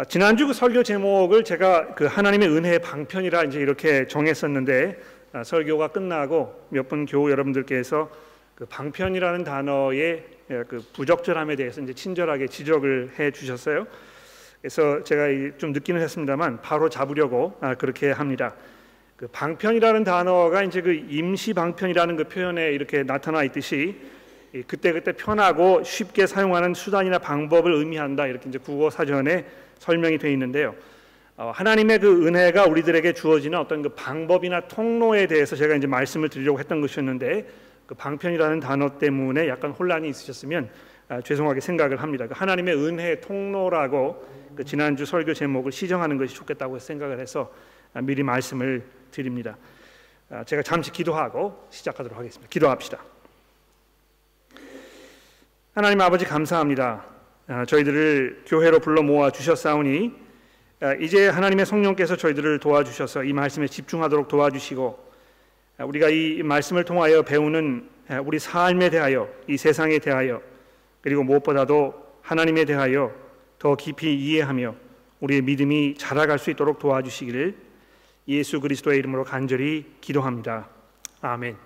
아, 지난주 그 설교 제목을 제가 그 하나님의 은혜의 방편이라 이제 이렇게 정했었는데 아, 설교가 끝나고 몇 분 교우 여러분들께서 그 방편이라는 단어의 예, 그 부적절함에 대해서 이제 친절하게 지적을 해 주셨어요. 그래서 제가 좀 늦기는 했습니다만 바로 잡으려고 아, 그렇게 합니다. 그 방편이라는 단어가 이제 그 임시 방편이라는 그 표현에 이렇게 나타나 있듯이 그때 그때 편하고 쉽게 사용하는 수단이나 방법을 의미한다 이렇게 이제 국어 사전에 설명이 되어 있는데요. 어, 하나님의 그 은혜가 우리들에게 주어지는 어떤 그 방법이나 통로에 대해서 제가 이제 말씀을 드리려고 했던 것이었는데 그 방편이라는 단어 때문에 약간 혼란이 있으셨으면 아, 죄송하게 생각을 합니다. 그 하나님의 은혜 통로라고 그 지난주 설교 제목을 시정하는 것이 좋겠다고 생각을 해서 아, 미리 말씀을 드립니다. 아, 제가 잠시 기도하고 시작하도록 하겠습니다. 기도합시다. 하나님 아버지 감사합니다. 아, 저희들을 교회로 불러 모아 주셨사오니 아, 이제 하나님의 성령께서 저희들을 도와주셔서 이 말씀에 집중하도록 도와주시고 아, 우리가 이 말씀을 통하여 배우는 우리 삶에 대하여 이 세상에 대하여 그리고 무엇보다도 하나님에 대하여 더 깊이 이해하며 우리의 믿음이 자라갈 수 있도록 도와주시기를 예수 그리스도의 이름으로 간절히 기도합니다. 아멘.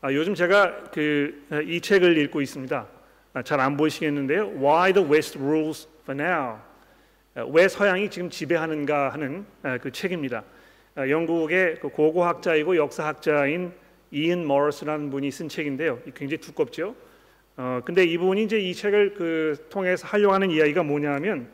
아, 요즘 제가 그 이 책을 읽고 있습니다. 아, 잘안 보이시겠는데요. Why the West rules for now. 아, 왜 서양이 지금 지배하는가 하는 아, 그 책입니다. 영국의 그 고고학자이고 역사학자인 이은 머러스라는 분이 쓴 책인데요. 굉장히 두껍죠. 어, 근데 이분이 이제 이 책을 그 통해서 하려고 하는 이야기가 뭐냐면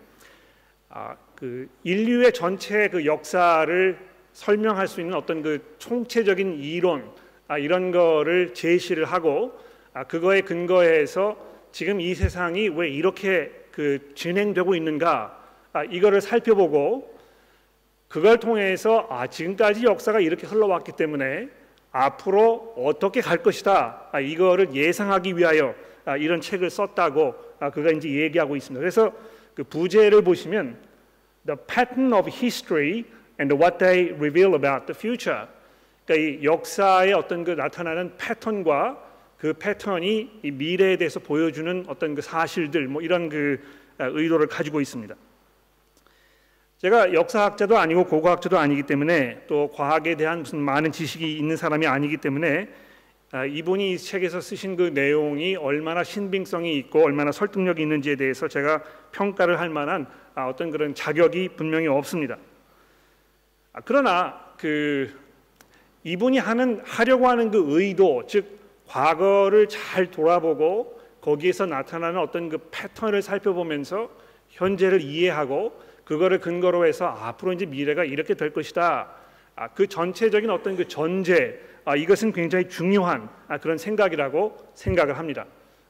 아, 그 인류의 전체 그 역사를 설명할 수 있는 어떤 그 총체적인 이론 아, 이런 거를 제시를 하고 아, 그거에 근거해서 지금 이 세상이 왜 이렇게 그 진행되고 있는가 아, 이거를 살펴보고 그걸 통해서 아 지금까지 역사가 이렇게 흘러왔기 때문에 앞으로 어떻게 갈 것이다 아, 이거를 예상하기 위하여 아, 이런 책을 썼다고 아, 그가 이제 얘기하고 있습니다. 그래서 그 부제를 보시면 the pattern of history and what they reveal about the future. 그러니까 이 역사의 어떤 그 나타나는 패턴과 그 패턴이 이 미래에 대해서 보여주는 어떤 그 사실들 뭐 이런 그 아, 의도를 가지고 있습니다. 제가 역사학자도 아니고 고고학자도 아니기 때문에 또 과학에 대한 무슨 많은 지식이 있는 사람이 아니기 때문에 아, 이분이 이 책에서 쓰신 그 내용이 얼마나 신빙성이 있고 얼마나 설득력이 있는지에 대해서 제가 평가를 할 만한 아, 어떤 그런 자격이 분명히 없습니다. 그러나 그 이분이 하는 하려고 하는 그 의도 즉 과거를 잘 돌아보고 거기에서 나타나는 어떤 그 패턴을 살펴보면서 현재를 이해하고 그거를 근거로 해서 앞으로 이제 미래가 이렇게 될 것이다. 아, 그 전체적인 어떤 그 전제 아, 이것은 굉장히 중요한 아, 그런 생각이라고 생각을 합니다.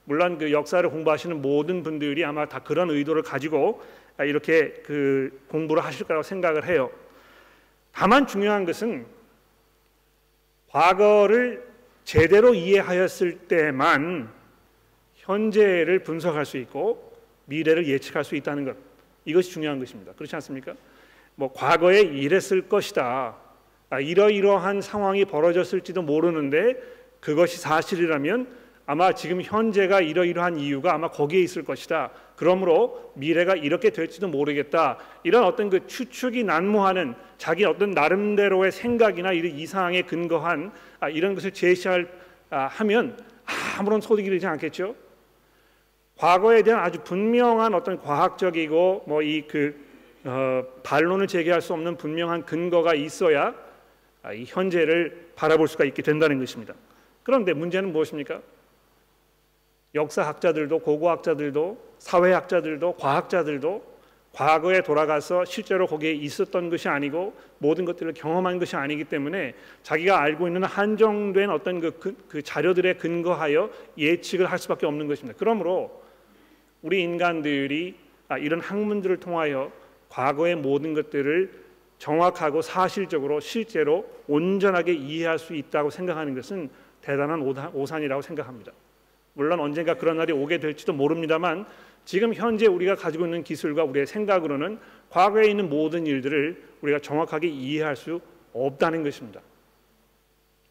물론 그 역사를 공부하시는 모든 분들이 아마 다 그런 의도를 가지고 아, 이렇게 그 공부를 하실 거라고 생각을 해요. 다만 중요한 것은 과거를 제대로 이해하였을 때만 현재를 분석할 수 있고 미래를 예측할 수 있다는 것 이것이 중요한 것입니다. 그렇지 않습니까? 뭐 과거에 이랬을 것이다. 아, 이러이러한 상황이 벌어졌을지도 모르는데 그것이 사실이라면 아마 지금 현재가 이러이러한 이유가 아마 거기에 있을 것이다. 그러므로 미래가 이렇게 될지도 모르겠다. 이런 어떤 그 추측이 난무하는 자기 어떤 나름대로의 생각이나 이런 이상에 근거한 아, 이런 것을 제시할 아, 하면 아무런 소득이 되지 않겠죠. 과거에 대한 아주 분명한 어떤 과학적이고 뭐 이그 어, 반론을 제기할 수 없는 분명한 근거가 있어야 아, 이 현재를 바라볼 수가 있게 된다는 것입니다. 그런데 문제는 무엇입니까? 역사학자들도 고고학자들도 사회학자들도 과학자들도 과거에 돌아가서 실제로 거기에 있었던 것이 아니고 모든 것들을 경험한 것이 아니기 때문에 자기가 알고 있는 한정된 어떤 그, 그, 그 자료들에 근거하여 예측을 할 수밖에 없는 것입니다. 그러므로 우리 인간들이 아, 이런 학문들을 통하여 과거의 모든 것들을 정확하고 사실적으로 실제로 온전하게 이해할 수 있다고 생각하는 것은 대단한 오산이라고 생각합니다. 물론 언젠가 그런 날이 오게 될지도 모릅니다만 지금 현재 우리가 가지고 있는 기술과 우리의 생각으로는 과거에 있는 모든 일들을 우리가 정확하게 이해할 수 없다는 것입니다.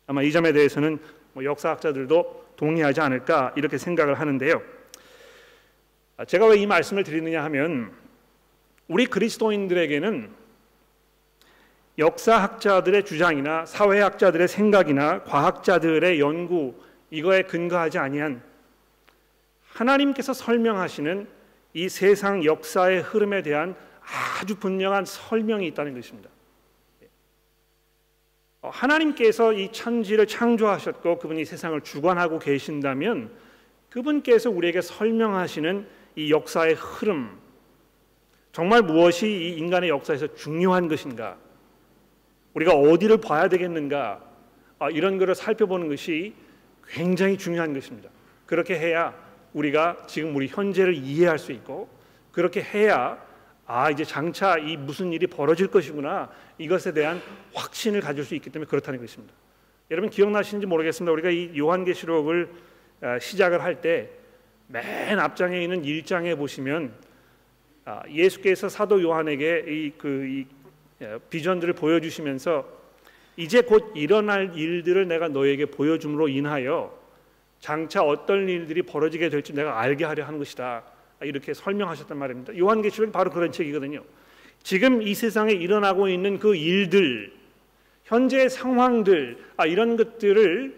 아마 이 점에 대해서는 뭐 역사학자들도 동의하지 않을까 이렇게 생각을 하는데요. 아, 제가 왜 이 말씀을 드리느냐 하면 우리 그리스도인들에게는 역사학자들의 주장이나 사회학자들의 생각이나 과학자들의 연구 이거에 근거하지 아니한 하나님께서 설명하시는 이 세상 역사의 흐름에 대한 아주 분명한 설명이 있다는 것입니다. 어, 하나님께서 이 천지를 창조하셨고 그분이 세상을 주관하고 계신다면 그분께서 우리에게 설명하시는 이 역사의 흐름 정말 무엇이 이 인간의 역사에서 중요한 것인가 우리가 어디를 봐야 되겠는가 아, 이런 것을 살펴보는 것이 굉장히 중요한 것입니다. 그렇게 해야 우리가 지금 우리 현재를 이해할 수 있고 그렇게 해야 아 이제 장차 이 무슨 일이 벌어질 것이구나 이것에 대한 확신을 가질 수 있기 때문에 그렇다는 것입니다. 여러분 기억나시는지 모르겠습니다. 우리가 이 요한계시록을 아, 시작을 할 때 맨 앞장에 있는 1장에 보시면 아, 예수께서 사도 요한에게 이 예, 비전들을 보여주시면서 이제 곧 일어날 일들을 내가 너에게 보여줌으로 인하여 장차 어떤 일들이 벌어지게 될지 내가 알게 하려 하는 것이다. 이렇게 설명하셨단 말입니다. 요한계시록이 바로 그런 책이거든요. 지금 이 세상에 일어나고 있는 그 일들, 현재의 상황들, 아, 이런 것들을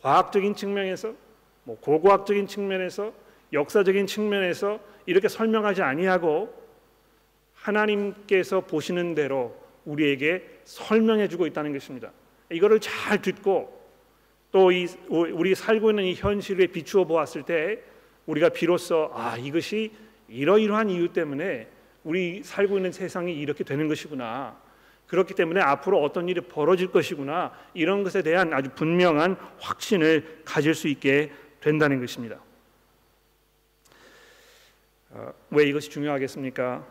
과학적인 측면에서, 뭐 고고학적인 측면에서, 역사적인 측면에서 이렇게 설명하지 아니하고 하나님께서 보시는 대로 우리에게 설명해 주고 있다는 것입니다. 이거를 잘 듣고 또 이 우리 살고 있는 이 현실에 비추어 보았을 때 우리가 비로소 아 이것이 이러이러한 이유 때문에 우리 살고 있는 세상이 이렇게 되는 것이구나. 그렇기 때문에 앞으로 어떤 일이 벌어질 것이구나. 이런 것에 대한 아주 분명한 확신을 가질 수 있게 된다는 것입니다. 어, 왜 이것이 중요하겠습니까?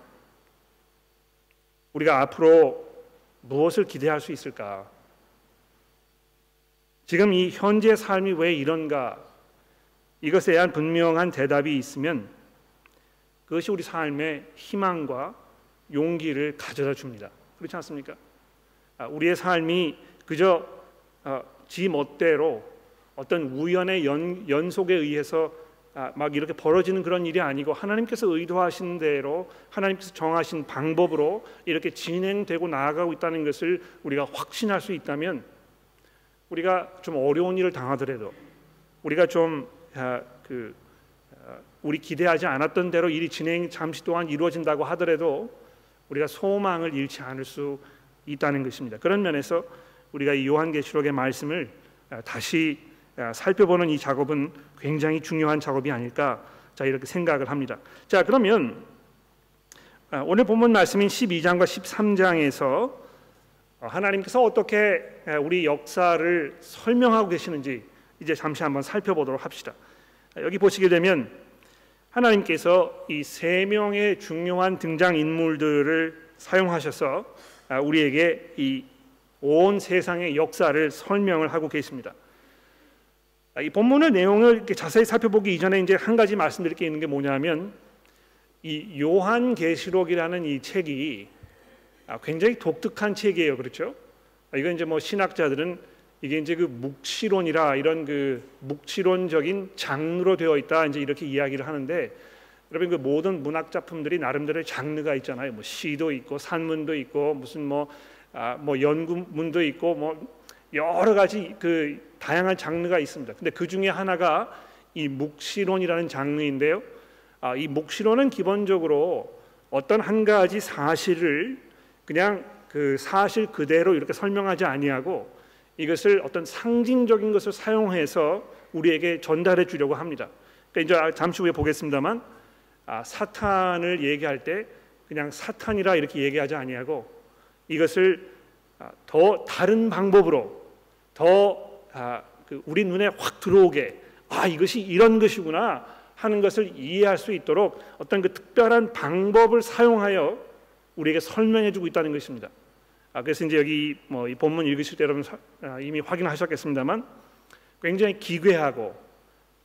우리가 앞으로 무엇을 기대할 수 있을까? 지금 이 현재 삶이 왜 이런가? 이것에 대한 분명한 대답이 있으면 그것이 우리 삶의 희망과 용기를 가져다 줍니다. 그렇지 않습니까? 아, 우리의 삶이 그저 어, 지 멋대로 어떤 우연의 연, 연속에 의해서 아, 막 이렇게 벌어지는 그런 일이 아니고 하나님께서 의도하신 대로 하나님께서 정하신 방법으로 이렇게 진행되고 나아가고 있다는 것을 우리가 확신할 수 있다면 우리가 좀 어려운 일을 당하더라도 우리가 좀그 아, 아, 우리 기대하지 않았던 대로 일이 진행 잠시 동안 이루어진다고 하더라도 우리가 소망을 잃지 않을 수 있다는 것입니다. 그런 면에서 우리가 이 요한계시록의 말씀을 다시 살펴보는 이 작업은 굉장히 중요한 작업이 아닐까 자 이렇게 생각을 합니다. 자 그러면 아, 오늘 본문 말씀인 12장과 13장에서 하나님께서 어떻게 우리 역사를 설명하고 계시는지 이제 잠시 한번 살펴보도록 합시다. 여기 보시게 되면 하나님께서 이 세 명의 중요한 등장 인물들을 사용하셔서 아, 우리에게 이 온 세상의 역사를 설명을 하고 계십니다. 이 본문의 내용을 이렇게 자세히 살펴보기 이전에 이제 한 가지 말씀드릴 게 있는 게 뭐냐면 이 요한계시록이라는 이 책이 아, 굉장히 독특한 책이에요, 그렇죠? 아, 이건 이제 뭐 신학자들은 이게 이제 그 묵시론이라 이런 그 묵시론적인 장르로 되어 있다 이제 이렇게 이야기를 하는데 여러분 그 모든 문학 작품들이 나름대로의 장르가 있잖아요. 뭐 시도 있고 산문도 있고 무슨 뭐아뭐 아, 뭐 연구문도 있고 뭐 여러 가지 그 다양한 장르가 있습니다. 근데 그 중에 하나가 이 묵시론이라는 장르인데요. 아, 이 묵시론은 기본적으로 어떤 한 가지 사실을 그냥 그 사실 그대로 이렇게 설명하지 아니하고 이것을 어떤 상징적인 것을 사용해서 우리에게 전달해 주려고 합니다. 그러니까 이제 잠시 후에 보겠습니다만 아, 사탄을 얘기할 때 그냥 사탄이라 이렇게 얘기하지 아니하고 이것을 아, 더 다른 방법으로 더 아, 그 우리 눈에 확 들어오게 아 이것이 이런 것이구나 하는 것을 이해할 수 있도록 어떤 그 특별한 방법을 사용하여 우리에게 설명해주고 있다는 것입니다. 아, 그래서 이제 여기 뭐 이 본문 읽으실 때 여러분 아, 이미 확인하셨겠습니다만 굉장히 기괴하고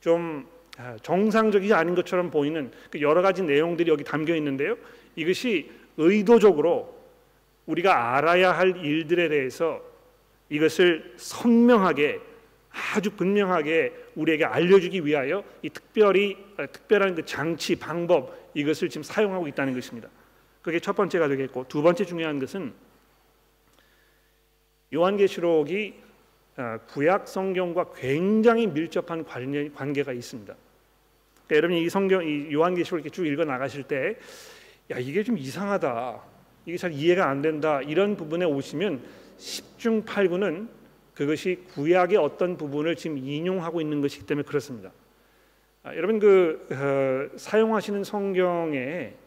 좀 아, 정상적이지 않은 것처럼 보이는 그 여러 가지 내용들이 여기 담겨 있는데요. 이것이 의도적으로 우리가 알아야 할 일들에 대해서 이것을 선명하게 아주 분명하게 우리에게 알려주기 위하여 이 특별히 어, 특별한 그 장치 방법 이것을 지금 사용하고 있다는 것입니다. 그게 첫 번째가 되겠고 두 번째 중요한 것은 요한계시록이 아, 구약 성경과 굉장히 밀접한 관련, 관계가 있습니다. 그러니까 여러분이 이 성경 이 요한계시록 이렇게 쭉 읽어 나가실 때, 야 이게 좀 이상하다, 이게 잘 이해가 안 된다 이런 부분에 오시면 10중 8구는 그것이 구약의 어떤 부분을 지금 인용하고 있는 것이기 때문에 그렇습니다. 아, 여러분 그 어, 사용하시는 성경에 그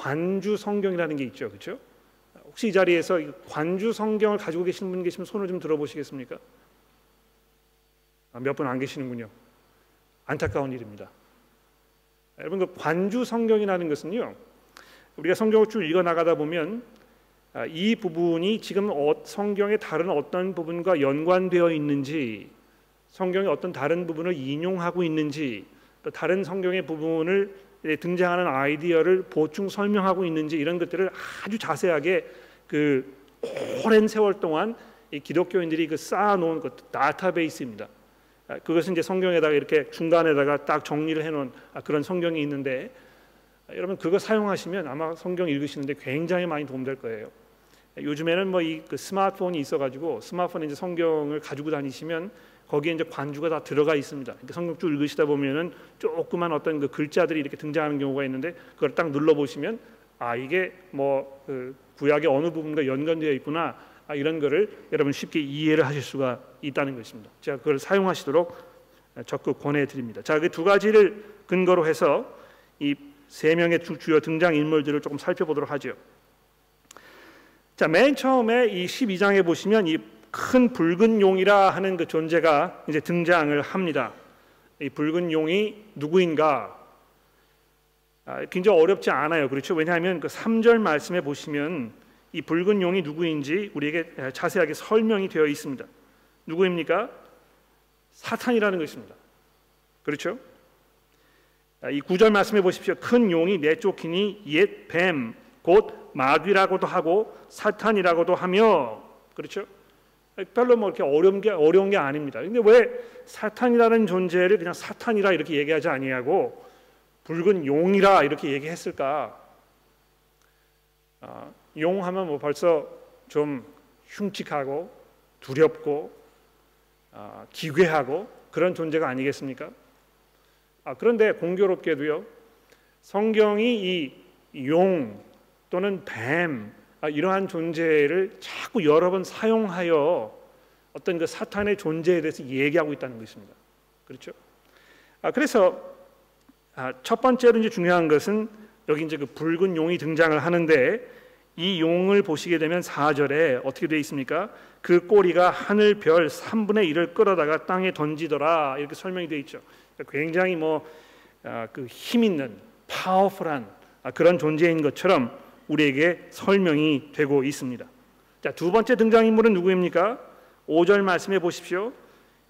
관주 성경이라는 게 있죠, 그렇죠? 혹시 이 자리에서 관주 성경을 가지고 계시는 분 계시면 손을 좀 들어보시겠습니까? 아, 몇분 안 계시는군요. 안타까운 일입니다. 여러분 그 관주 성경이라는 것은요. 우리가 성경을 쭉 읽어 나가다 보면 아, 이 부분이 지금 어, 성경의 다른 어떤 부분과 연관되어 있는지 성경의 어떤 다른 부분을 인용하고 있는지 또 다른 성경의 부분을 등장하는 아이디어를 보충 설명하고 있는지 이런 것들을 아주 자세하게 그 오랜 세월 동안 이 기독교인들이 그 쌓아놓은 그 다타베이스입니다. 아, 그것은 이제 성경에다가 이렇게 중간에다가 딱 정리를 해놓은 아, 그런 성경이 있는데 아, 여러분 그거 사용하시면 아마 성경 읽으시는데 굉장히 많이 도움될 거예요. 요즘에는 뭐 이 그 스마트폰이 있어가지고 스마트폰에 이제 성경을 가지고 다니시면 거기에 이제 관주가 다 들어가 있습니다. 그러니까 성경 쭉 읽으시다 보면은 조그만 어떤 그 글자들이 이렇게 등장하는 경우가 있는데 그걸 딱 눌러 보시면 아 이게 뭐 그 구약의 어느 부분과 연관되어 있구나 아, 이런 거를 여러분 쉽게 이해를 하실 수가 있다는 것입니다. 제가 그걸 사용하시도록 적극 권해드립니다. 자, 그 두 가지를 근거로 해서 이 세 명의 주요 등장 인물들을 조금 살펴보도록 하죠. 자, 맨 처음에 이 12장에 보시면 이 큰 붉은 용이라 하는 그 존재가 이제 등장을 합니다. 이 붉은 용이 누구인가? 아, 굉장히 어렵지 않아요. 그렇죠? 왜냐하면 그 3절 말씀에 보시면 이 붉은 용이 누구인지 우리에게 자세하게 설명이 되어 있습니다. 누구입니까? 사탄이라는 것입니다. 그렇죠? 아, 이 구절 말씀해 보십시오. 큰 용이 내쫓기니 옛 뱀, 곧 마귀라고도 하고 사탄이라고도 하며 그렇죠? 별로 뭐 이렇게 어려운 게 어려운 게 아닙니다. 근데 왜 사탄이라는 존재를 그냥 사탄이라 이렇게 얘기하지 아니하고 붉은 용이라 이렇게 얘기했을까? 아, 용 하면 뭐 벌써 좀 흉측하고 두렵고 아, 기괴하고 그런 존재가 아니겠습니까? 아, 그런데 공교롭게도요 성경이 이 용 또는 뱀 아, 이러한 존재를 자꾸 여러 번 사용하여 어떤 그 사탄의 존재에 대해서 얘기하고 있다는 것입니다. 그렇죠? 아, 그래서 아, 첫 번째로 이제 중요한 것은 여기 이제 그 붉은 용이 등장을 하는데 이 용을 보시게 되면 4절에 어떻게 되어 있습니까? 그 꼬리가 하늘 별 3분의 1을 끌어다가 땅에 던지더라 이렇게 설명이 되어 있죠. 굉장히 뭐그 있는 파워풀한 그런 존재인 것처럼 우리에게 설명이 되고 있습니다. 자, 두 번째 등장 인물은 누구입니까? 5절 말씀해 보십시오.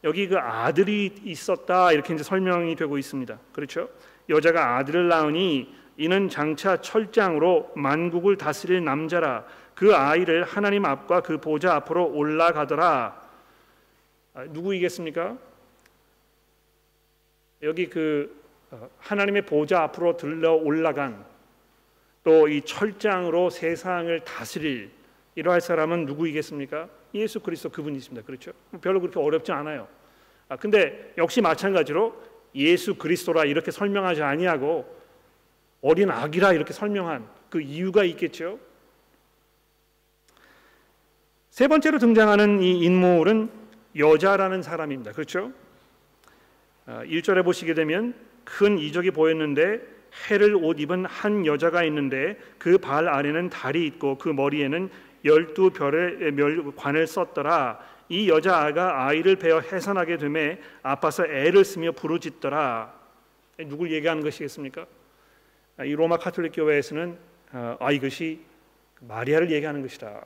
여기 그 아들이 있었다 이렇게 이제 설명이 되고 있습니다. 그렇죠? 여자가 아들을 낳으니 이는 장차 철장으로 만국을 다스릴 남자라 그 아이를 하나님 앞과 그 보좌 앞으로 올라가더라. 아, 누구이겠습니까? 여기 그 어, 하나님의 보좌 앞으로 들러 올라간 또 이 철장으로 세상을 다스릴 이러할 사람은 누구이겠습니까? 예수 그리스도 그분이십니다. 그렇죠? 별로 그렇게 어렵지 않아요. 아 근데 역시 마찬가지로 예수 그리스도라 이렇게 설명하지 아니하고 어린 아기라 이렇게 설명한 그 이유가 있겠죠. 세 번째로 등장하는 이 인물은 여자라는 사람입니다. 그렇죠? 1절에 아, 보시게 되면 큰 이적이 보였는데 해를 옷 입은 한 여자가 있는데 그 발 아래는 달이 있고 그 머리에는 열두 별의 관을 썼더라. 이 여자아가 아이를 베어 해산하게 되매 아파서 애를 쓰며 부르짖더라. 누굴 얘기하는 것이겠습니까? 이 로마 카톨릭 교회에서는 어, 아 이것이 마리아를 얘기하는 것이다.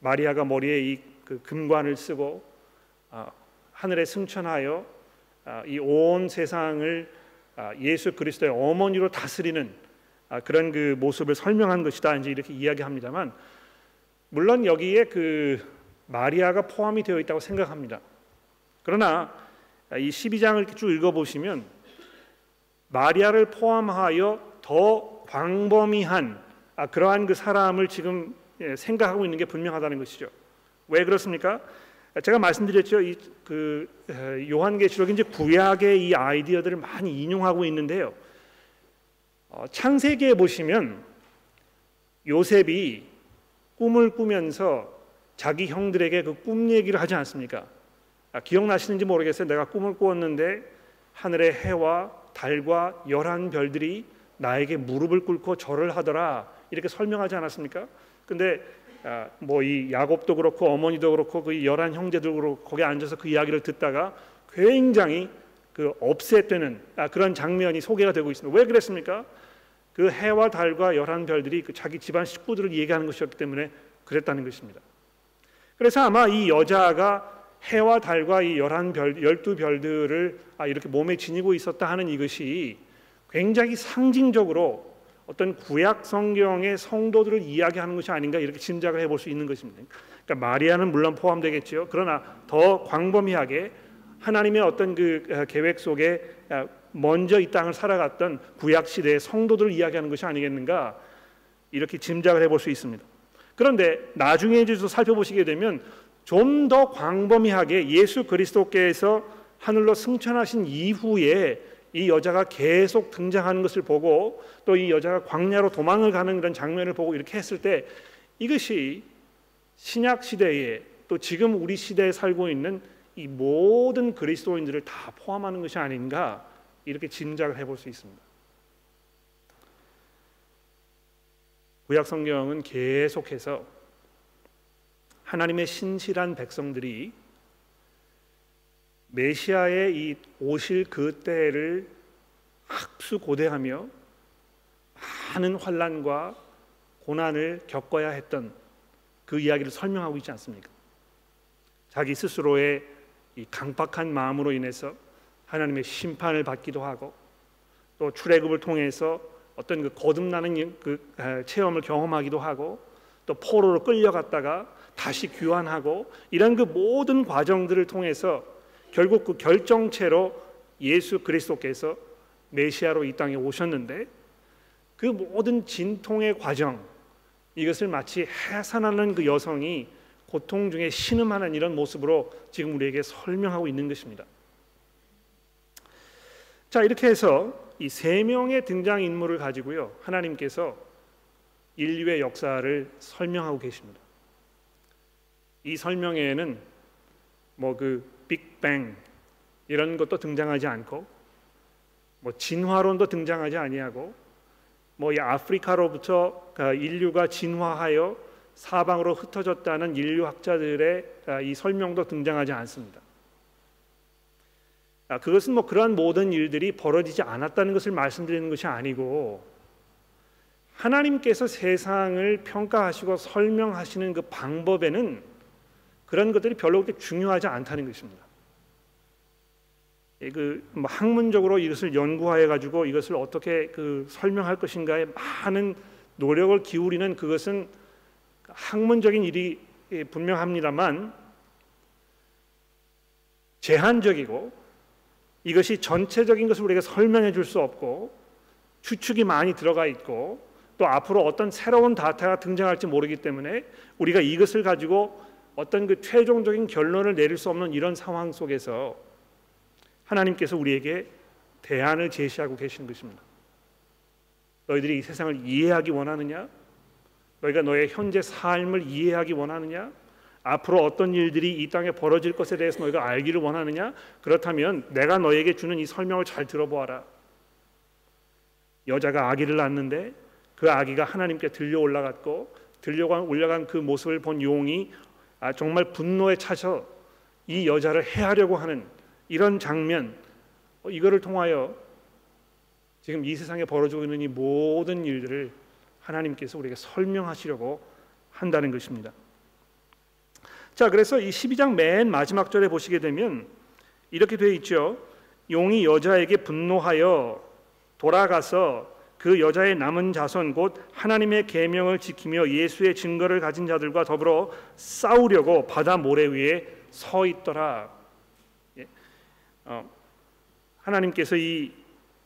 마리아가 머리에 이그 금관을 쓰고 아, 하늘에 승천하여 아, 이온 세상을 아, 예수 그리스도의 어머니로 다스리는 그런 그 모습을 설명한 것이다. 이제 이렇게 이야기합니다만 물론 여기에 그 마리아가 포함이 되어 있다고 생각합니다. 그러나 이 12장을 이렇게 쭉 읽어 보시면 마리아를 포함하여 더 광범위한 아, 그러한 그 사람을 지금 예, 생각하고 있는 게 분명하다는 것이죠. 왜 그렇습니까? 제가 말씀드렸죠. 이 그 요한계시록 이제 구약의 이 아이디어들을 많이 인용하고 있는데요. 어, 창세기에 보시면 요셉이 꿈을 꾸면서 자기 형들에게 그 꿈 얘기를 하지 않습니까? 아, 기억나시는지 모르겠어요. 내가 꿈을 꾸었는데 하늘의 해와 달과 열한 별들이 나에게 무릎을 꿇고 절을 하더라 이렇게 설명하지 않았습니까? 근데 아, 뭐 이 야곱도 그렇고 어머니도 그렇고 그 열한 형제도 그렇고 거기 앉아서 그 이야기를 듣다가 굉장히 그 업셋되는 아, 그런 장면이 소개가 되고 있습니다. 왜 그랬습니까? 그 해와 달과 열한 별들이 그 자기 집안 식구들을 얘기하는 것이었기 때문에 그랬다는 것입니다. 그래서 아마 이 여자가 해와 달과 이 열한 별, 열두 별들을 아, 이렇게 몸에 지니고 있었다 하는 이것이 굉장히 상징적으로 어떤 구약 성경의 성도들을 이야기하는 것이 아닌가 이렇게 짐작을 해볼 수 있는 것입니다. 그러니까 마리아는 물론 포함되겠죠. 그러나 더 광범위하게 하나님의 어떤 그 어, 계획 속에 어, 먼저 이 땅을 살아갔던 구약 시대의 성도들을 이야기하는 것이 아니겠는가 이렇게 짐작을 해볼 수 있습니다. 그런데 나중에 이제 살펴보시게 되면 좀 더 광범위하게 예수 그리스도께서 하늘로 승천하신 이후에 이 여자가 계속 등장하는 것을 보고 또 이 여자가 광야로 도망을 가는 그런 장면을 보고 이렇게 했을 때 이것이 신약 시대에 또 지금 우리 시대에 살고 있는 이 모든 그리스도인들을 다 포함하는 것이 아닌가 이렇게 짐작을 해볼 수 있습니다. 구약 성경은 계속해서 하나님의 신실한 백성들이 메시아의 이 오실 그 때를 학수고대하며 많은 환란과 고난을 겪어야 했던 그 이야기를 설명하고 있지 않습니까? 자기 스스로의 이 강박한 마음으로 인해서 하나님의 심판을 받기도 하고 또 출애굽을 통해서 어떤 그 거듭나는 그 체험을 경험하기도 하고 또 포로로 끌려갔다가 다시 귀환하고 이런 그 모든 과정들을 통해서 결국 그 결정체로 예수 그리스도께서 메시아로 이 땅에 오셨는데 그 모든 진통의 과정 이것을 마치 해산하는 그 여성이 고통 중에 신음하는 이런 모습으로 지금 우리에게 설명하고 있는 것입니다. 자 이렇게 해서 이 세 명의 등장 인물을 가지고요 하나님께서 인류의 역사를 설명하고 계십니다. 이 설명에는 뭐 그 빅뱅 이런 것도 등장하지 않고 뭐 진화론도 등장하지 아니하고 뭐 이 아프리카로부터 그 인류가 진화하여 사방으로 흩어졌다는 인류 학자들의 아, 이 설명도 등장하지 않습니다. 아, 그것은 뭐 그러한 모든 일들이 벌어지지 않았다는 것을 말씀드리는 것이 아니고 하나님께서 세상을 평가하시고 설명하시는 그 방법에는 그런 것들이 별로 그렇게 중요하지 않다는 것입니다. 그뭐 학문적으로 이것을 연구하여 가지고 이것을 어떻게 그 설명할 것인가에 많은 노력을 기울이는 그것은 학문적인 일이 분명합니다만 제한적이고 이것이 전체적인 것을 우리가 설명해 줄 수 없고 추측이 많이 들어가 있고 또 앞으로 어떤 새로운 다타가 등장할지 모르기 때문에 우리가 이것을 가지고 어떤 그 최종적인 결론을 내릴 수 없는 이런 상황 속에서 하나님께서 우리에게 대안을 제시하고 계시는 것입니다. 너희들이 이 세상을 이해하기 원하느냐? 너희가 너의 현재 삶을 이해하기 원하느냐? 앞으로 어떤 일들이 이 땅에 벌어질 것에 대해서 너희가 알기를 원하느냐? 그렇다면 내가 너에게 주는 이 설명을 잘 들어보아라. 여자가 아기를 낳는데 그 아기가 하나님께 들려 올라갔고 들려 올라간 그 모습을 본 용이 아, 정말 분노에 차서 이 여자를 해하려고 하는 이런 장면 어, 이거를 통하여 지금 이 세상에 벌어지고 있는 이 모든 일들을 하나님께서 우리에게 설명하시려고 한다는 것입니다. 자, 그래서 이 12장 맨 마지막 절에 보시게 되면 이렇게 되어 있죠. 용이 여자에게 분노하여 돌아가서 그 여자의 남은 자손 곧 하나님의 계명을 지키며 예수의 증거를 가진 자들과 더불어 싸우려고 바다 모래 위에 서 있더라. 예. 어, 하나님께서 이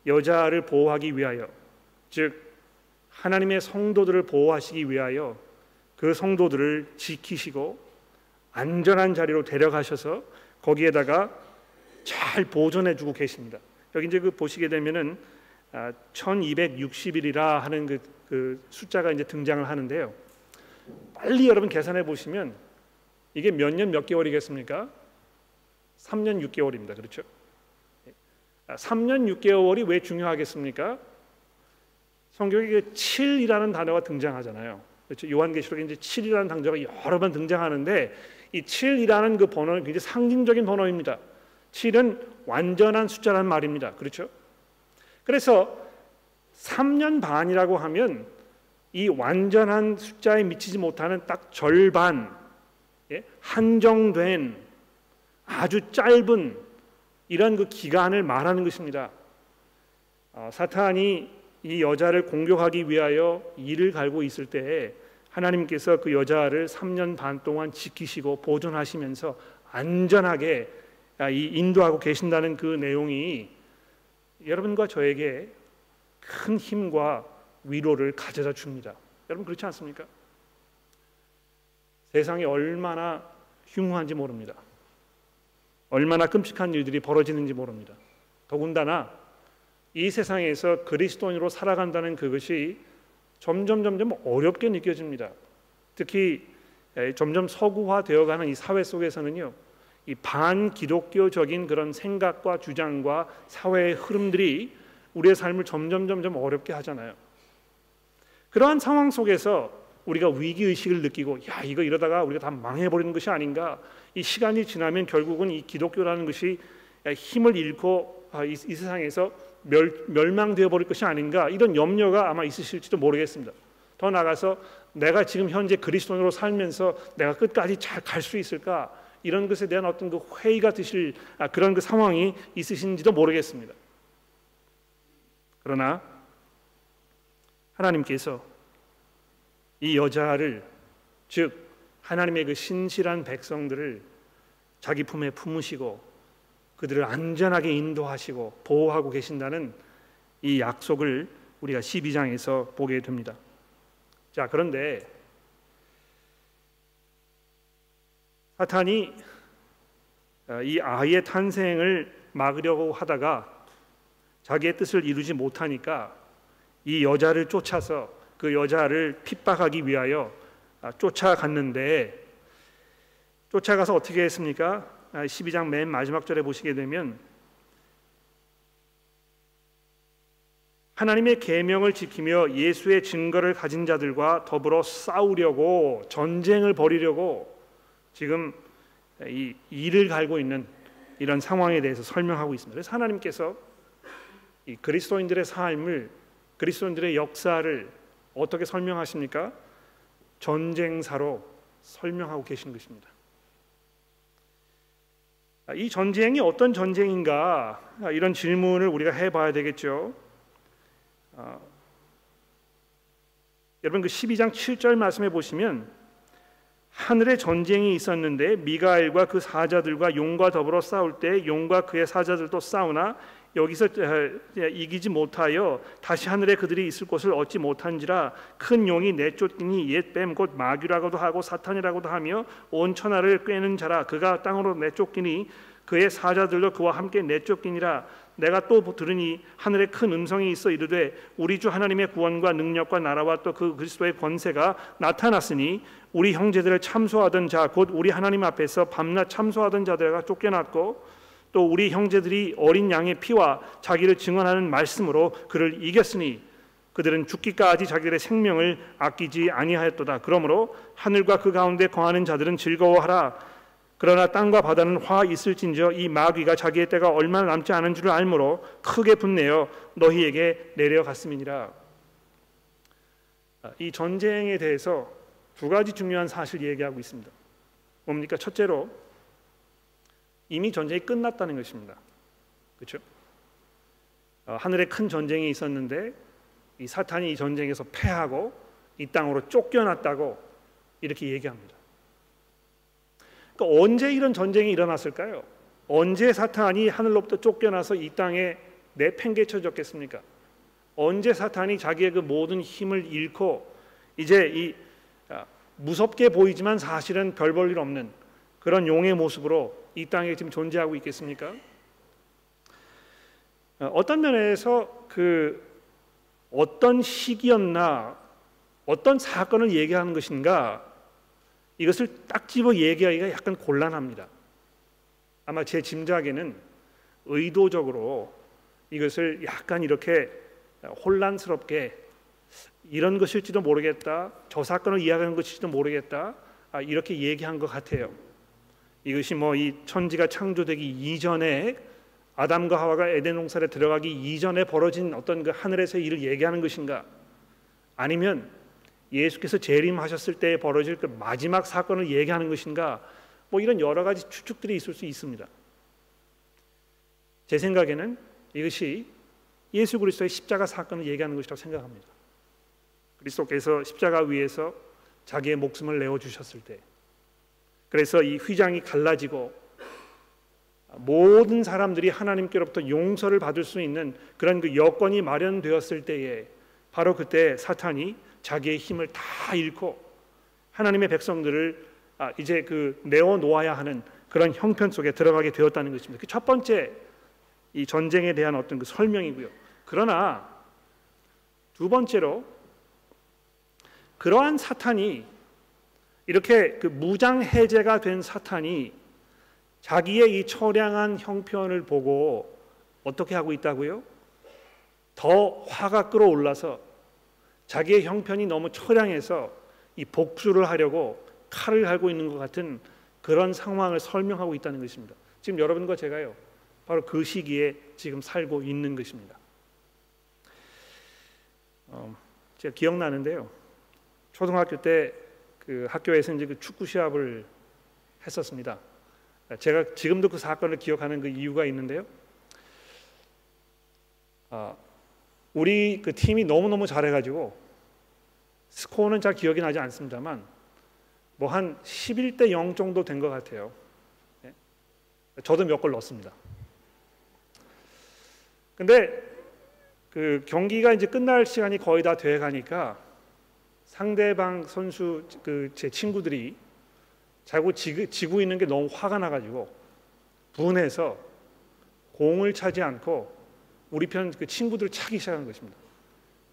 여자를 보호하기 위하여 즉 하나님의 성도들을 보호하시기 위하여 그 성도들을 지키시고 안전한 자리로 데려가셔서 거기에다가 잘 보존해 주고 계십니다. 여기 이제 그 보시게 되면은 1260일이라 아, 하는 그, 그 숫자가 이제 등장을 하는데요. 빨리 여러분 계산해 보시면 이게 몇 년 몇 개월이겠습니까? 3년 6개월입니다. 그렇죠? 3년 아, 6개월이 왜 중요하겠습니까? 성경에 7이라는 단어가 등장하잖아요. 그렇죠? 요한계시록에 이제 7이라는 단어가 여러 번 등장하는데 이 7이라는 그 번호는 굉장히 상징적인 번호입니다. 7은 완전한 숫자란 말입니다. 그렇죠? 그래서 3년 반이라고 하면 이 완전한 숫자에 미치지 못하는 딱 절반 예? 한정된 아주 짧은 이런 그 기간을 말하는 것입니다. 어, 사탄이 이 여자를 공격하기 위하여 이를 갈고 있을 때에 하나님께서 그 여자를 3년 반 동안 지키시고 보존하시면서 안전하게 아, 인도하고 계신다는 그 내용이 여러분과 저에게 큰 힘과 위로를 가져다 줍니다. 여러분 그렇지 않습니까? 세상이 얼마나 흉흉한지 모릅니다. 얼마나 끔찍한 일들이 벌어지는지 모릅니다. 더군다나 이 세상에서 그리스도인으로 살아간다는 그것이 점점 점점 어렵게 느껴집니다. 특히 점점 서구화 되어가는 이 사회 속에서는요, 이 반기독교적인 그런 생각과 주장과 사회의 흐름들이 우리의 삶을 점점 점점 어렵게 하잖아요. 그러한 상황 속에서 우리가 위기 의식을 느끼고 야 이거 이러다가 우리가 다 망해버리는 것이 아닌가 이 시간이 지나면 결국은 이 기독교라는 것이 힘을 잃고 아, 이, 이 세상에서 멸, 멸망되어 버릴 것이 아닌가 이런 염려가 아마 있으실지도 모르겠습니다. 더 나가서 내가 지금 현재 그리스도인으로 살면서 내가 끝까지 잘 갈 수 있을까 이런 것에 대한 어떤 그 회의가 드실 아, 그런 그 상황이 있으신지도 모르겠습니다. 그러나 하나님께서 이 여자를 즉 하나님의 그 신실한 백성들을 자기 품에 품으시고 그들을 안전하게 인도하시고 보호하고 계신다는 이 약속을 우리가 12장에서 보게 됩니다. 자, 그런데 사탄이 어, 이 아이의 탄생을 막으려고 하다가 자기의 뜻을 이루지 못하니까 이 여자를 쫓아서 그 여자를 핍박하기 위하여 아, 쫓아갔는데 쫓아가서 어떻게 했습니까? 12장 아, 맨 마지막 절에 보시게 되면 하나님의 계명을 지키며 예수의 증거를 가진 자들과 더불어 싸우려고 전쟁을 벌이려고 지금 이 일을 갈고 있는 이런 상황에 대해서 설명하고 있습니다. 그래서 하나님께서 이 그리스도인들의 삶을 그리스도인들의 역사를 어떻게 설명하십니까? 전쟁사로 설명하고 계신 것입니다. 아, 이 전쟁이 어떤 전쟁인가 아, 이런 질문을 우리가 해봐야 되겠죠. 아, 여러분 그 12장 7절 말씀해 보시면 하늘에 전쟁이 있었는데 미가엘과 그 사자들과 용과 더불어 싸울 때 용과 그의 사자들도 싸우나 여기서 이기지 못하여 다시 하늘에 그들이 있을 곳을 얻지 못한지라 큰 용이 내쫓기니 옛 뱀 곧 마귀라고도 하고 사탄이라고도 하며 온 천하를 꿰는 자라. 그가 땅으로 내쫓기니 그의 사자들도 그와 함께 내쫓기니라. 내가 또 들으니 하늘에 큰 음성이 있어 이르되 우리 주 하나님의 구원과 능력과 나라와 또 그 그리스도의 권세가 나타났으니 우리 형제들을 참소하던 자 곧 우리 하나님 앞에서 밤낮 참소하던 자들과 쫓겨났고 또 우리 형제들이 어린 양의 피와 자기를 증언하는 말씀으로 그를 이겼으니 그들은 죽기까지 자기들의 생명을 아끼지 아니하였도다. 그러므로 하늘과 그 가운데 거하는 자들은 즐거워하라. 그러나 땅과 바다는 화 있을진저 이 마귀가 자기의 때가 얼마나 남지 않은 줄을 알므로 크게 분내어 너희에게 내려갔음이니라. 이 전쟁에 대해서 두 가지 중요한 사실을 얘기하고 있습니다. 뭡니까? 첫째로 이미 전쟁이 끝났다는 것입니다. 그렇죠? 어, 하늘에 큰 전쟁이 있었는데 이 사탄이 이 전쟁에서 패하고 이 땅으로 쫓겨났다고 이렇게 얘기합니다. 그러니까 언제 이런 전쟁이 일어났을까요? 언제 사탄이 하늘로부터 쫓겨나서 이 땅에 내팽개쳐졌겠습니까? 언제 사탄이 자기의 그 모든 힘을 잃고 이제 이 아, 무섭게 보이지만 사실은 별 볼 일 없는 그런 용의 모습으로 이 땅에 지금 존재하고 있겠습니까? 어, 어떤 면에서 그 어떤 시기였나 어떤 사건을 얘기하는 것인가 이것을 딱 집어 얘기하기가 약간 곤란합니다. 아마 제 짐작에는 의도적으로 이것을 약간 이렇게 혼란스럽게 이런 것일지도 모르겠다. 저 사건을 이야기하는 것일지도 모르겠다. 아, 이렇게 얘기한 것 같아요. 이것이 뭐 이 천지가 창조되기 이전에 아담과 하와가 에덴 동산에 들어가기 이전에 벌어진 어떤 그 하늘에서의 일을 얘기하는 것인가? 아니면 예수께서 재림하셨을 때 벌어질 그 마지막 사건을 얘기하는 것인가? 뭐 이런 여러 가지 추측들이 있을 수 있습니다. 제 생각에는 이것이 예수 그리스도의 십자가 사건을 얘기하는 것이라고 생각합니다. 그리스도께서 십자가 위에서 자기의 목숨을 내어 주셨을 때 그래서 이 휘장이 갈라지고 모든 사람들이 하나님께로부터 용서를 받을 수 있는 그런 그 여건이 마련되었을 때에 바로 그때 사탄이 자기의 힘을 다 잃고 하나님의 백성들을 아, 이제 그 내어 놓아야 하는 그런 형편 속에 들어가게 되었다는 것입니다. 그 첫 번째 이 전쟁에 대한 어떤 그 설명이고요. 그러나 두 번째로 그러한 사탄이 이렇게 그 무장 해제가 된 사탄이 자기의 이 처량한 형편을 보고 어떻게 하고 있다고요? 더 화가 끌어올라서 자기의 형편이 너무 처량해서 이 복수를 하려고 칼을 갈고 있는 것 같은 그런 상황을 설명하고 있다는 것입니다. 지금 여러분과 제가요, 바로 그 시기에 지금 살고 있는 것입니다. 어, 제가 기억나는데요. 초등학교 때 그 학교에서 이제 그 축구 시합을 했었습니다. 제가 지금도 그 사건을 기억하는 그 이유가 있는데요. 아, 우리 그 팀이 너무 너무 잘해가지고 스코어는 잘 기억이 나지 않습니다만 뭐 한 11대 0 정도 된 것 같아요. 네? 저도 몇 골 넣었습니다. 근데 그 경기가 이제 끝날 시간이 거의 다 돼 가니까 상대방 선수 그 제 친구들이 자꾸 지고, 지고 있는 게 너무 화가 나가지고 분해서 공을 차지 않고 우리 편 그 친구들을 차기 시작한 것입니다.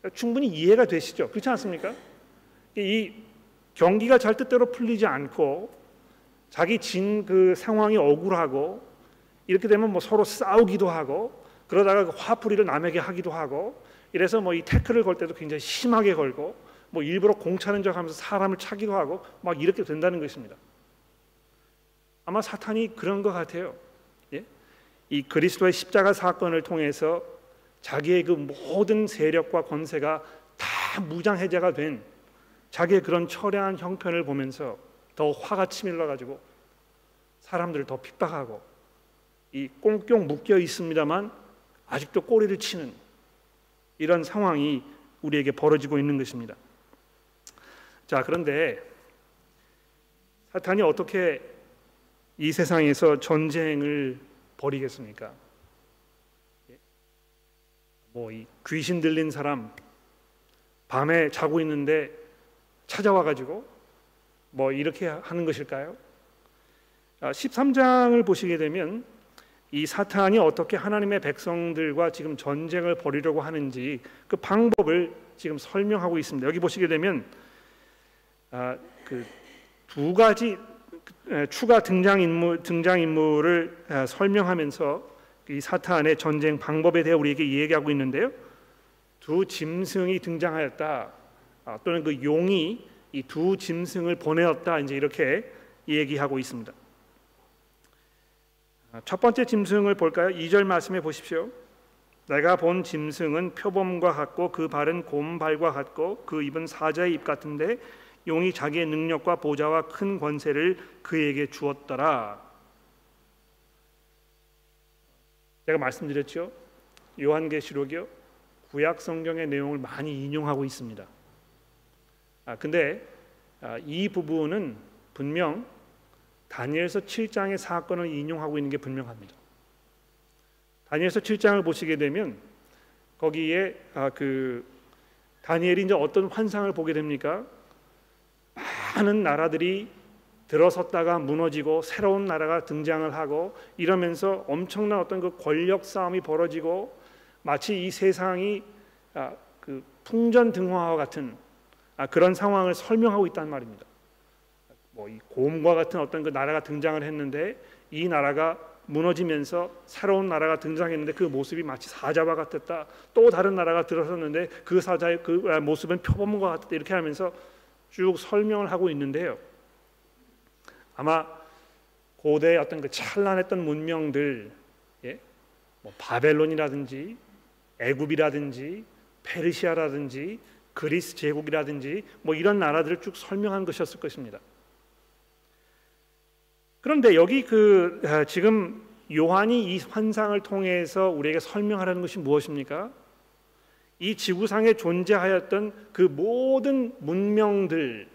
그러니까 충분히 이해가 되시죠? 그렇지 않습니까? 이 경기가 잘 뜻대로 풀리지 않고 자기 진 그 상황이 억울하고 이렇게 되면 뭐 서로 싸우기도 하고 그러다가 그 화풀이를 남에게 하기도 하고 이래서 뭐 이 태클을 걸 때도 굉장히 심하게 걸고 뭐 일부러 공차는 척하면서 사람을 차기도 하고 막 이렇게 된다는 것입니다. 아마 사탄이 그런 것 같아요. 예? 이 그리스도의 십자가 사건을 통해서 자기의 그 모든 세력과 권세가 다 무장 해제가 된 자기의 그런 처량한 형편을 보면서 더 화가 치밀러 가지고 사람들을 더 핍박하고 이 꽁꽁 묶여 있습니다만 아직도 꼬리를 치는 이런 상황이 우리에게 벌어지고 있는 것입니다. 자, 그런데 사탄이 어떻게 이 세상에서 전쟁을 벌이겠습니까? 뭐이 귀신 들린 사람 밤에 자고 있는데 찾아와 가지고 뭐 이렇게 하는 것일까요? 13장을 아, 보시게 되면 이 사탄이 어떻게 하나님의 백성들과 지금 전쟁을 벌이려고 하는지 그 방법을 지금 설명하고 있습니다. 여기 보시게 되면 아, 그두 가지 추가 등장 인물 등장 인물을 설명하면서 이 사탄의 전쟁 방법에 대해 우리에게 얘기하고 있는데요. 두 짐승이 등장하였다. 아, 또는 그 용이 이 두 짐승을 보내었다. 이제 이렇게 얘기하고 있습니다. 아, 첫 번째 짐승을 볼까요? 2절 말씀해 보십시오. 내가 본 짐승은 표범과 같고 그 발은 곰발과 같고 그 입은 사자의 입 같은데 용이 자기의 능력과 보좌와 큰 권세를 그에게 주었더라. 제가 말씀드렸죠. 요한계시록이요. 구약 성경의 내용을 많이 인용하고 있습니다. 아 근데 아, 이 부분은 분명 다니엘서 7장의 사건을 인용하고 있는 게 분명합니다. 다니엘서 7장을 보시게 되면 거기에 아, 그 다니엘이 이제 어떤 환상을 보게 됩니까? 많은 나라들이 들어섰다가 무너지고 새로운 나라가 등장을 하고 이러면서 엄청난 어떤 그 권력 싸움이 벌어지고 마치 이 세상이 아, 그 풍전등화와 같은 아, 그런 상황을 설명하고 있다는 말입니다. 뭐이 곰과 같은 어떤 그 나라가 등장을 했는데 이 나라가 무너지면서 새로운 나라가 등장했는데 그 모습이 마치 사자와 같았다. 또 다른 나라가 들어섰는데 그 사자의 그 아, 모습은 표범과 같았다. 이렇게 하면서 쭉 설명을 하고 있는데요. 아마 고대의 어떤 그 찬란했던 문명들, 예? 뭐 바벨론이라든지 애굽이라든지 페르시아라든지 그리스 제국이라든지 뭐 이런 나라들을 쭉 설명한 것이었을 것입니다. 그런데 여기 그 아, 지금 요한이 이 환상을 통해서 우리에게 설명하라는 것이 무엇입니까? 이 지구상에 존재하였던 그 모든 문명들,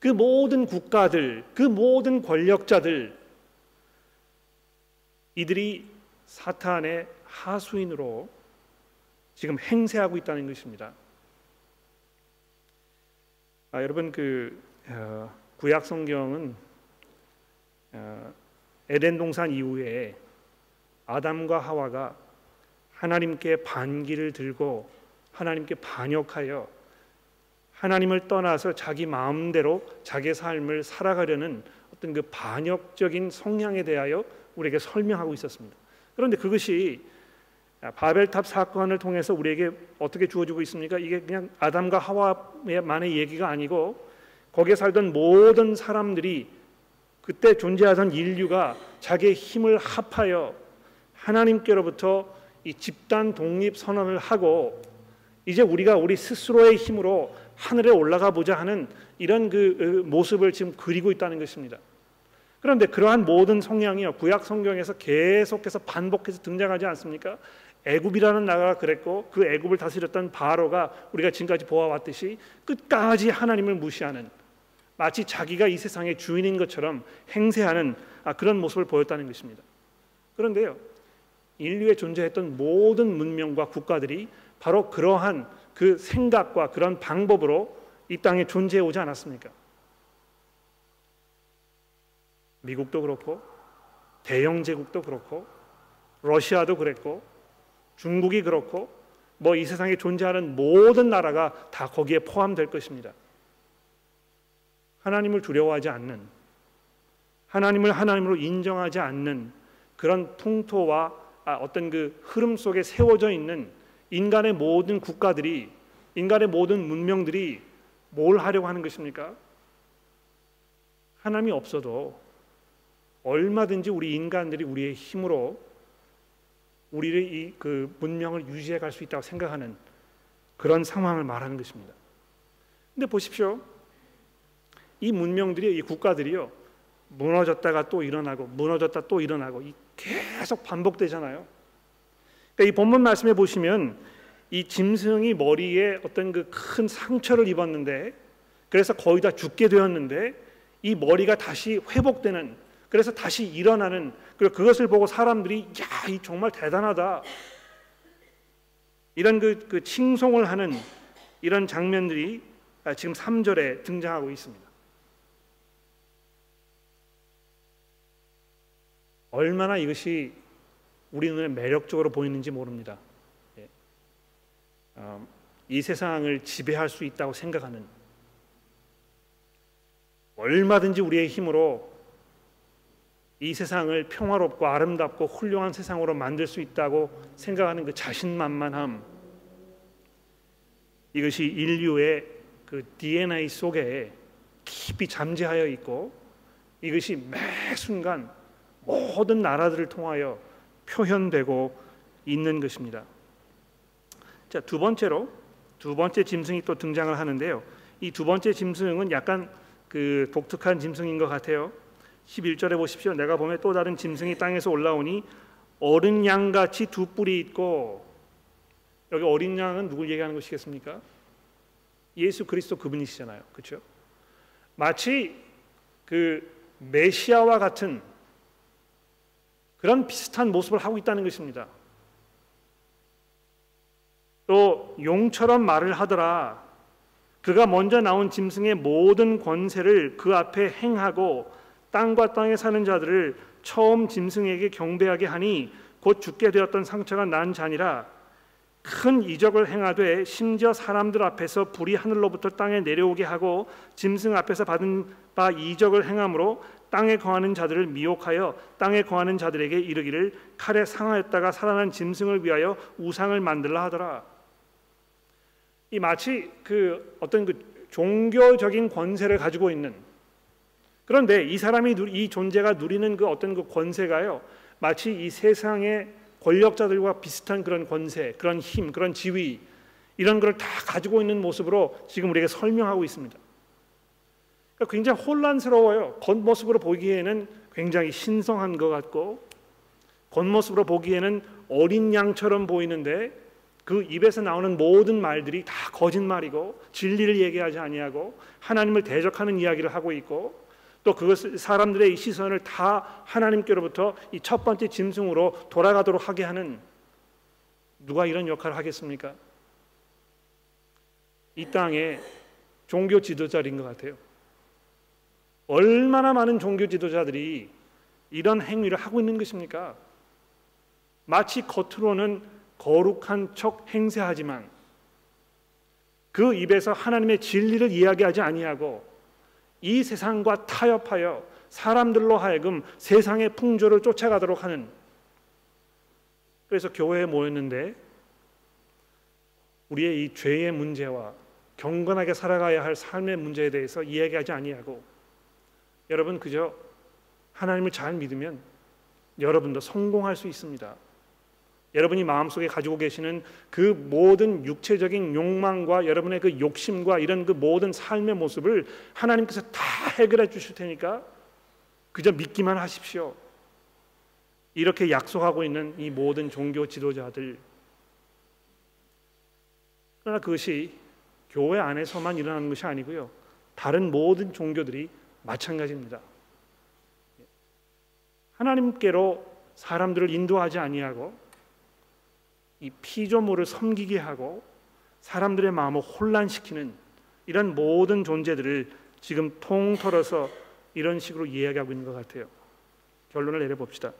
그 모든 국가들, 그 모든 권력자들, 이들이 사탄의 하수인으로 지금 행세하고 있다는 것입니다. 아, 여러분 그 어, 구약 성경은 어, 에덴 동산 이후에 아담과 하와가 하나님께 반기를 들고 하나님께 반역하여 하나님을 떠나서 자기 마음대로 자기 삶을 살아가려는 어떤 그 반역적인 성향에 대하여 우리에게 설명하고 있었습니다. 그런데 그것이 바벨탑 사건을 통해서 우리에게 어떻게 주어지고 있습니까? 이게 그냥 아담과 하와만의 얘기가 아니고 거기에 살던 모든 사람들이 그때 존재하던 인류가 자기의 힘을 합하여 하나님께로부터 이 집단 독립 선언을 하고 이제 우리가 우리 스스로의 힘으로 하늘에 올라가 보자 하는 이런 그 모습을 지금 그리고 있다는 것입니다. 그런데 그러한 모든 성향이요 구약 성경에서 계속해서 반복해서 등장하지 않습니까? 애굽이라는 나라가 그랬고 그 애굽을 다스렸던 바로가 우리가 지금까지 보아왔듯이 끝까지 하나님을 무시하는 마치 자기가 이 세상의 주인인 것처럼 행세하는 아, 그런 모습을 보였다는 것입니다. 그런데요, 인류에 존재했던 모든 문명과 국가들이 바로 그러한 그 생각과 그런 방법으로 이 땅에 존재해 오지 않았습니까? 미국도 그렇고 대영 제국도 그렇고 러시아도 그랬고 중국이 그렇고 뭐 이 세상에 존재하는 모든 나라가 다 거기에 포함될 것입니다. 하나님을 두려워하지 않는 하나님을 하나님으로 인정하지 않는 그런 통토와 아, 어떤 그 흐름 속에 세워져 있는 인간의 모든 국가들이 인간의 모든 문명들이 뭘 하려고 하는 것입니까? 하나님이 없어도 얼마든지 우리 인간들이 우리의 힘으로 우리를 이그 문명을 유지해 갈 수 있다고 생각하는 그런 상황을 말하는 것입니다. 근데 보십시오. 이 문명들이 이 국가들이요. 무너졌다가 또 일어나고 무너졌다 또 일어나고 계속 반복되잖아요. 그러니까 이 본문 말씀에 보시면 이 짐승이 머리에 어떤 그 큰 상처를 입었는데 그래서 거의 다 죽게 되었는데 이 머리가 다시 회복되는 그래서 다시 일어나는 그리고 그것을 보고 사람들이 야, 이 정말 대단하다. 이런 그, 그 칭송을 하는 이런 장면들이 지금 3절에 등장하고 있습니다. 얼마나 이것이 우리 눈에 매력적으로 보이는지 모릅니다. 예. 어, 이 세상을 지배할 수 있다고 생각하는 얼마든지 우리의 힘으로 이 세상을 평화롭고 아름답고 훌륭한 세상으로 만들 수 있다고 생각하는 그 자신만만함 이것이 인류의 그 DNA 속에 깊이 잠재하여 있고 이것이 매 순간 모든 나라들을 통하여 표현되고 있는 것입니다. 자, 두 번째로 두 번째 짐승이 또 등장을 하는데요. 이 두 번째 짐승은 약간 그 독특한 짐승인 것 같아요. 11절에 보십시오. 내가 보면 또 다른 짐승이 땅에서 올라오니 어린 양 같이 두 뿔이 있고 여기 어린 양은 누굴 얘기하는 것이겠습니까? 예수 그리스도 그분이시잖아요. 그렇죠? 마치 그 메시아와 같은 그런 비슷한 모습을 하고 있다는 것입니다. 또 용처럼 말을 하더라. 그가 먼저 나온 짐승의 모든 권세를 그 앞에 행하고 땅과 땅에 사는 자들을 처음 짐승에게 경배하게 하니 곧 죽게 되었던 상처가 난 자니라 큰 이적을 행하되 심지어 사람들 앞에서 불이 하늘로부터 땅에 내려오게 하고 짐승 앞에서 받은 바 이적을 행함으로 땅에 거하는 자들을 미혹하여 땅에 거하는 자들에게 이르기를 칼에 상하였다가 살아난 짐승을 위하여 우상을 만들라 하더라. 이 마치 그 어떤 그 종교적인 권세를 가지고 있는 그런데 이 사람이 이 존재가 누리는 그 어떤 그 권세가요 마치 이 세상의 권력자들과 비슷한 그런 권세, 그런 힘, 그런 지위 이런 걸 다 가지고 있는 모습으로 지금 우리에게 설명하고 있습니다. 그러니까 굉장히 혼란스러워요. 겉모습으로 보기에는 굉장히 신성한 것 같고 겉모습으로 보기에는 어린 양처럼 보이는데 그 입에서 나오는 모든 말들이 다 거짓말이고 진리를 얘기하지 아니하고 하나님을 대적하는 이야기를 하고 있고 또 그것 사람들의 시선을 다 하나님께로부터 이 첫 번째 짐승으로 돌아가도록 하게 하는 누가 이런 역할을 하겠습니까? 이 땅에 종교 지도자인 것 같아요. 얼마나 많은 종교 지도자들이 이런 행위를 하고 있는 것입니까? 마치 겉으로는 거룩한 척 행세하지만 그 입에서 하나님의 진리를 이야기하지 아니하고 이 세상과 타협하여 사람들로 하여금 세상의 풍조를 쫓아가도록 하는 그래서 교회에 모였는데 우리의 이 죄의 문제와 경건하게 살아가야 할 삶의 문제에 대해서 이야기하지 아니하고 여러분 그저 하나님을 잘 믿으면 여러분도 성공할 수 있습니다. 여러분이 마음속에 가지고 계시는 그 모든 육체적인 욕망과 여러분의 그 욕심과 이런 그 모든 삶의 모습을 하나님께서 다 해결해 주실 테니까 그저 믿기만 하십시오. 이렇게 약속하고 있는 이 모든 종교 지도자들 그러나 그것이 교회 안에서만 일어나는 것이 아니고요. 다른 모든 종교들이 마찬가지입니다. 하나님께로 사람들을 인도하지 아니하고 이 피조물을 섬기게 하고 사람들의 마음을 혼란시키는 이런 모든 존재들을 지금 통틀어서 이런 식으로 이야기하고 있는 것 같아요. 결론을 내려봅시다.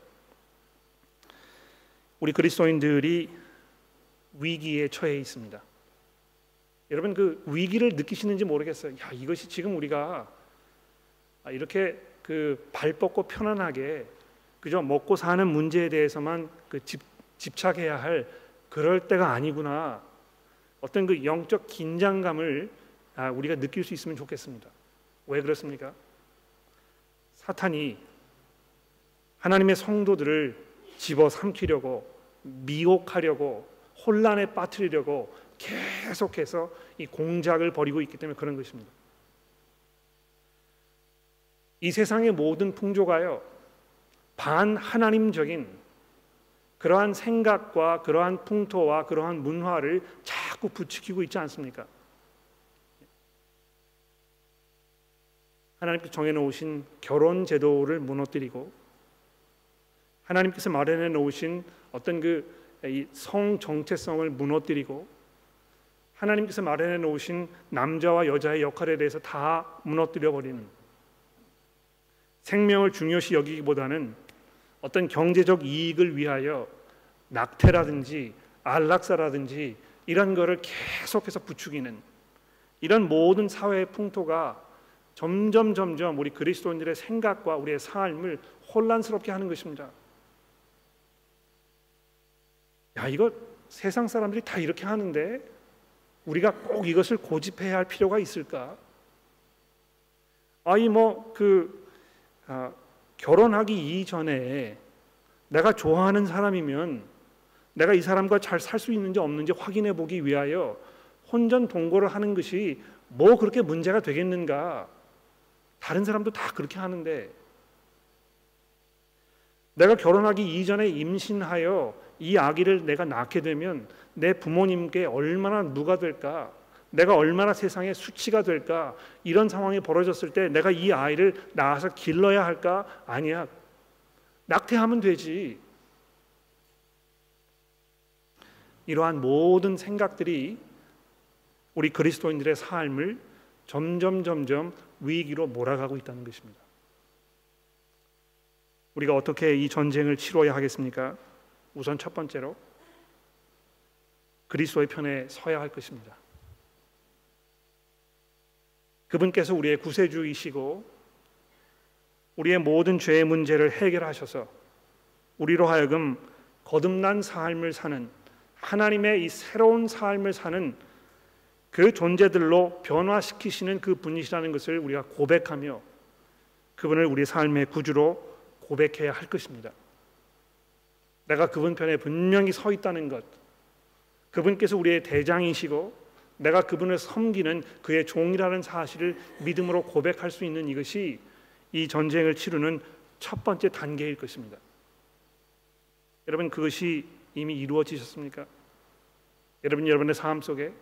우리 그리스도인들이 위기에 처해 있습니다. 여러분 그 위기를 느끼시는지 모르겠어요. 야 이것이 지금 우리가 이렇게 그 발 뻗고 편안하게 그저 먹고 사는 문제에 대해서만 그 집, 집착해야 할 그럴 때가 아니구나. 어떤 그 영적 긴장감을 아, 우리가 느낄 수 있으면 좋겠습니다. 왜 그렇습니까? 사탄이 하나님의 성도들을 집어 삼키려고 미혹하려고 혼란에 빠뜨리려고 계속해서 이 공작을 벌이고 있기 때문에 그런 것입니다. 이 세상의 모든 풍조가요 반 하나님적인 그러한 생각과 그러한 풍토와 그러한 문화를 자꾸 부추기고 있지 않습니까? 하나님께서 정해 놓으신 결혼 제도를 무너뜨리고 하나님께서 마련해 놓으신 어떤 그 성 정체성을 무너뜨리고 하나님께서 마련해 놓으신 남자와 여자의 역할에 대해서 다 무너뜨려 버리는 생명을 중요시 여기기보다는 어떤 경제적 이익을 위하여 낙태라든지 안락사라든지 이런 거를 계속해서 부추기는 이런 모든 사회의 풍토가 점점 점점 우리 그리스도인들의 생각과 우리의 삶을 혼란스럽게 하는 것입니다. 야, 이거 세상 사람들이 다 이렇게 하는데 우리가 꼭 이것을 고집해야 할 필요가 있을까? 아이 뭐그 아, 결혼하기 이전에 내가 좋아하는 사람이면 내가 이 사람과 잘 살 수 있는지 없는지 확인해 보기 위하여 혼전 동거를 하는 것이 뭐 그렇게 문제가 되겠는가? 다른 사람도 다 그렇게 하는데 내가 결혼하기 이전에 임신하여 이 아기를 내가 낳게 되면 내 부모님께 얼마나 누가 될까? 내가 얼마나 세상에 수치가 될까? 이런 상황이 벌어졌을 때 내가 이 아이를 낳아서 길러야 할까? 아니야. 낙태하면 되지. 이러한 모든 생각들이 우리 그리스도인들의 삶을 점점 점점 위기로 몰아가고 있다는 것입니다. 우리가 어떻게 이 전쟁을 치러야 하겠습니까? 우선 첫 번째로 그리스도의 편에 서야 할 것입니다. 그분께서 우리의 구세주이시고 우리의 모든 죄의 문제를 해결하셔서 우리로 하여금 거듭난 삶을 사는 하나님의 이 새로운 삶을 사는 그 존재들로 변화시키시는 그 분이시라는 것을 우리가 고백하며 그분을 우리 삶의 구주로 고백해야 할 것입니다. 내가 그분 편에 분명히 서 있다는 것, 그분께서 우리의 대장이시고 내가 그분을 섬기는 그의 종이라는 사실을 믿음으로 고백할 수 있는 이것이 이 전쟁을 치르는 첫 번째 단계일 것입니다. 여러분 그것이 이미 이루어지셨습니까? 여러분 여러분의 삶 속에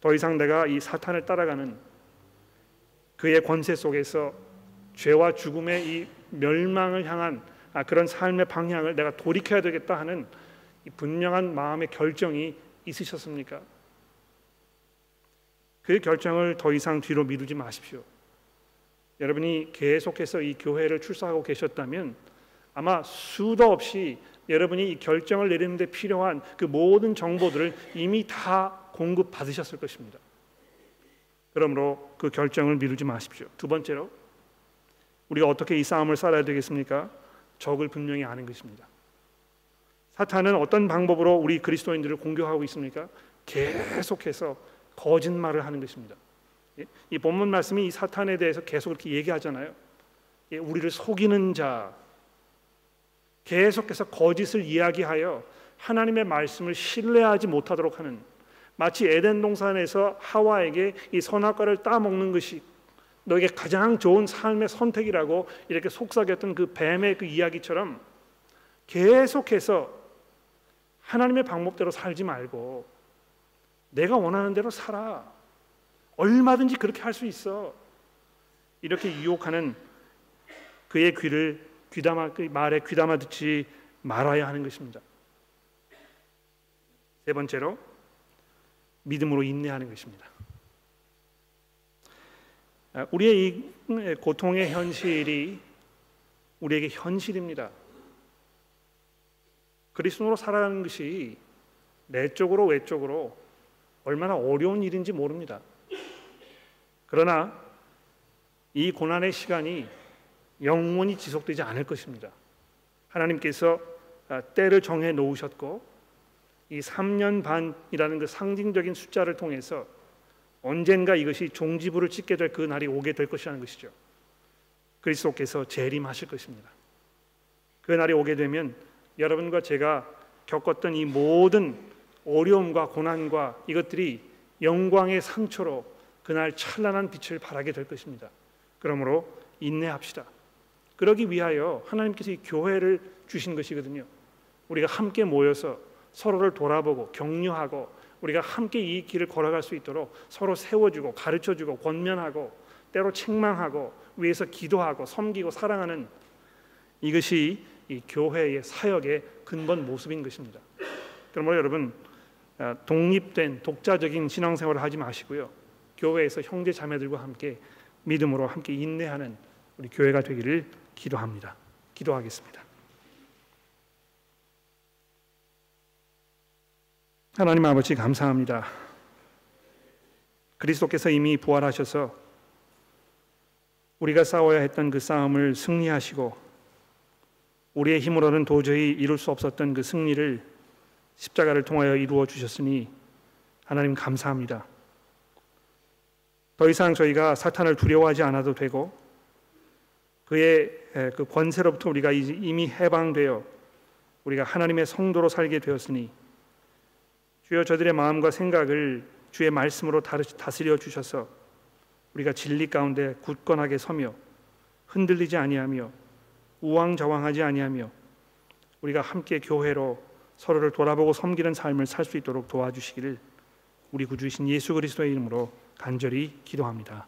더 이상 내가 이 사탄을 따라가는 그의 권세 속에서 죄와 죽음의 이 멸망을 향한 아, 그런 삶의 방향을 내가 돌이켜야 되겠다 하는 분명한 마음의 결정이 있으셨습니까? 그 결정을 더 이상 뒤로 미루지 마십시오. 여러분이 계속해서 이 교회를 출석하고 계셨다면 아마 수도 없이 여러분이 이 결정을 내리는데 필요한 그 모든 정보들을 이미 다 공급 받으셨을 것입니다. 그러므로 그 결정을 미루지 마십시오. 두 번째로 우리가 어떻게 이 싸움을 살아야 되겠습니까? 적을 분명히 아는 것입니다. 사탄은 어떤 방법으로 우리 그리스도인들을 공격하고 있습니까? 계속해서 거짓말을 하는 것입니다. 예? 이 본문 말씀이 이 사탄에 대해서 계속 이렇게 얘기하잖아요. 예, 우리를 속이는 자, 계속해서 거짓을 이야기하여 하나님의 말씀을 신뢰하지 못하도록 하는 마치 에덴 동산에서 하와에게 이 선악과를 따먹는 것이 너에게 가장 좋은 삶의 선택이라고 이렇게 속삭였던 그 뱀의 그 이야기처럼 계속해서 하나님의 방법대로 살지 말고 내가 원하는 대로 살아. 얼마든지 그렇게 할 수 있어. 이렇게 유혹하는 그의 귀를 귀담아 그 말에 귀담아 듣지 말아야 하는 것입니다. 세 번째로 믿음으로 인내하는 것입니다. 아, 우리의 이 고통의 현실이 우리에게 현실입니다. 그리스도로 살아가는 것이 내적으로 외적으로 얼마나 어려운 일인지 모릅니다. 그러나 이 고난의 시간이 영원히 지속되지 않을 것입니다. 하나님께서 아, 때를 정해 놓으셨고 이 3년 반이라는 그 상징적인 숫자를 통해서 언젠가 이것이 종지부를 찍게 될 그 날이 오게 될 것이라는 것이죠. 그리스도께서 재림하실 것입니다. 그 날이 오게 되면 여러분과 제가 겪었던 이 모든 어려움과 고난과 이것들이 영광의 상처로 그날 찬란한 빛을 발하게 될 것입니다. 그러므로 인내합시다. 그러기 위하여 하나님께서 이 교회를 주신 것이거든요. 우리가 함께 모여서 서로를 돌아보고 격려하고 우리가 함께 이 길을 걸어갈 수 있도록 서로 세워주고 가르쳐주고 권면하고 때로 책망하고 위에서 기도하고 섬기고 사랑하는 이것이 이 교회의 사역의 근본 모습인 것입니다. 그러므로 여러분 아, 독립된 독자적인 신앙생활을 하지 마시고요. 교회에서 형제 자매들과 함께 믿음으로 함께 인내하는 우리 교회가 되기를 기도합니다. 기도하겠습니다. 하나님 아버지 감사합니다. 그리스도께서 이미 부활하셔서 우리가 싸워야 했던 그 싸움을 승리하시고 우리의 힘으로는 도저히 이룰 수 없었던 그 승리를 십자가를 통하여 이루어 주셨으니 하나님 감사합니다. 더 이상 저희가 사탄을 두려워하지 않아도 되고 그의 그 권세로부터 우리가 이미 해방되어 우리가 하나님의 성도로 살게 되었으니 주여 저들의 마음과 생각을 주의 말씀으로 다스려 주셔서 우리가 진리 가운데 굳건하게 서며 흔들리지 아니하며 우왕좌왕하지 아니하며 우리가 함께 교회로 서로를 돌아보고 섬기는 삶을 살 수 있도록 도와주시기를 우리 구주이신 예수 그리스도의 이름으로 간절히 기도합니다.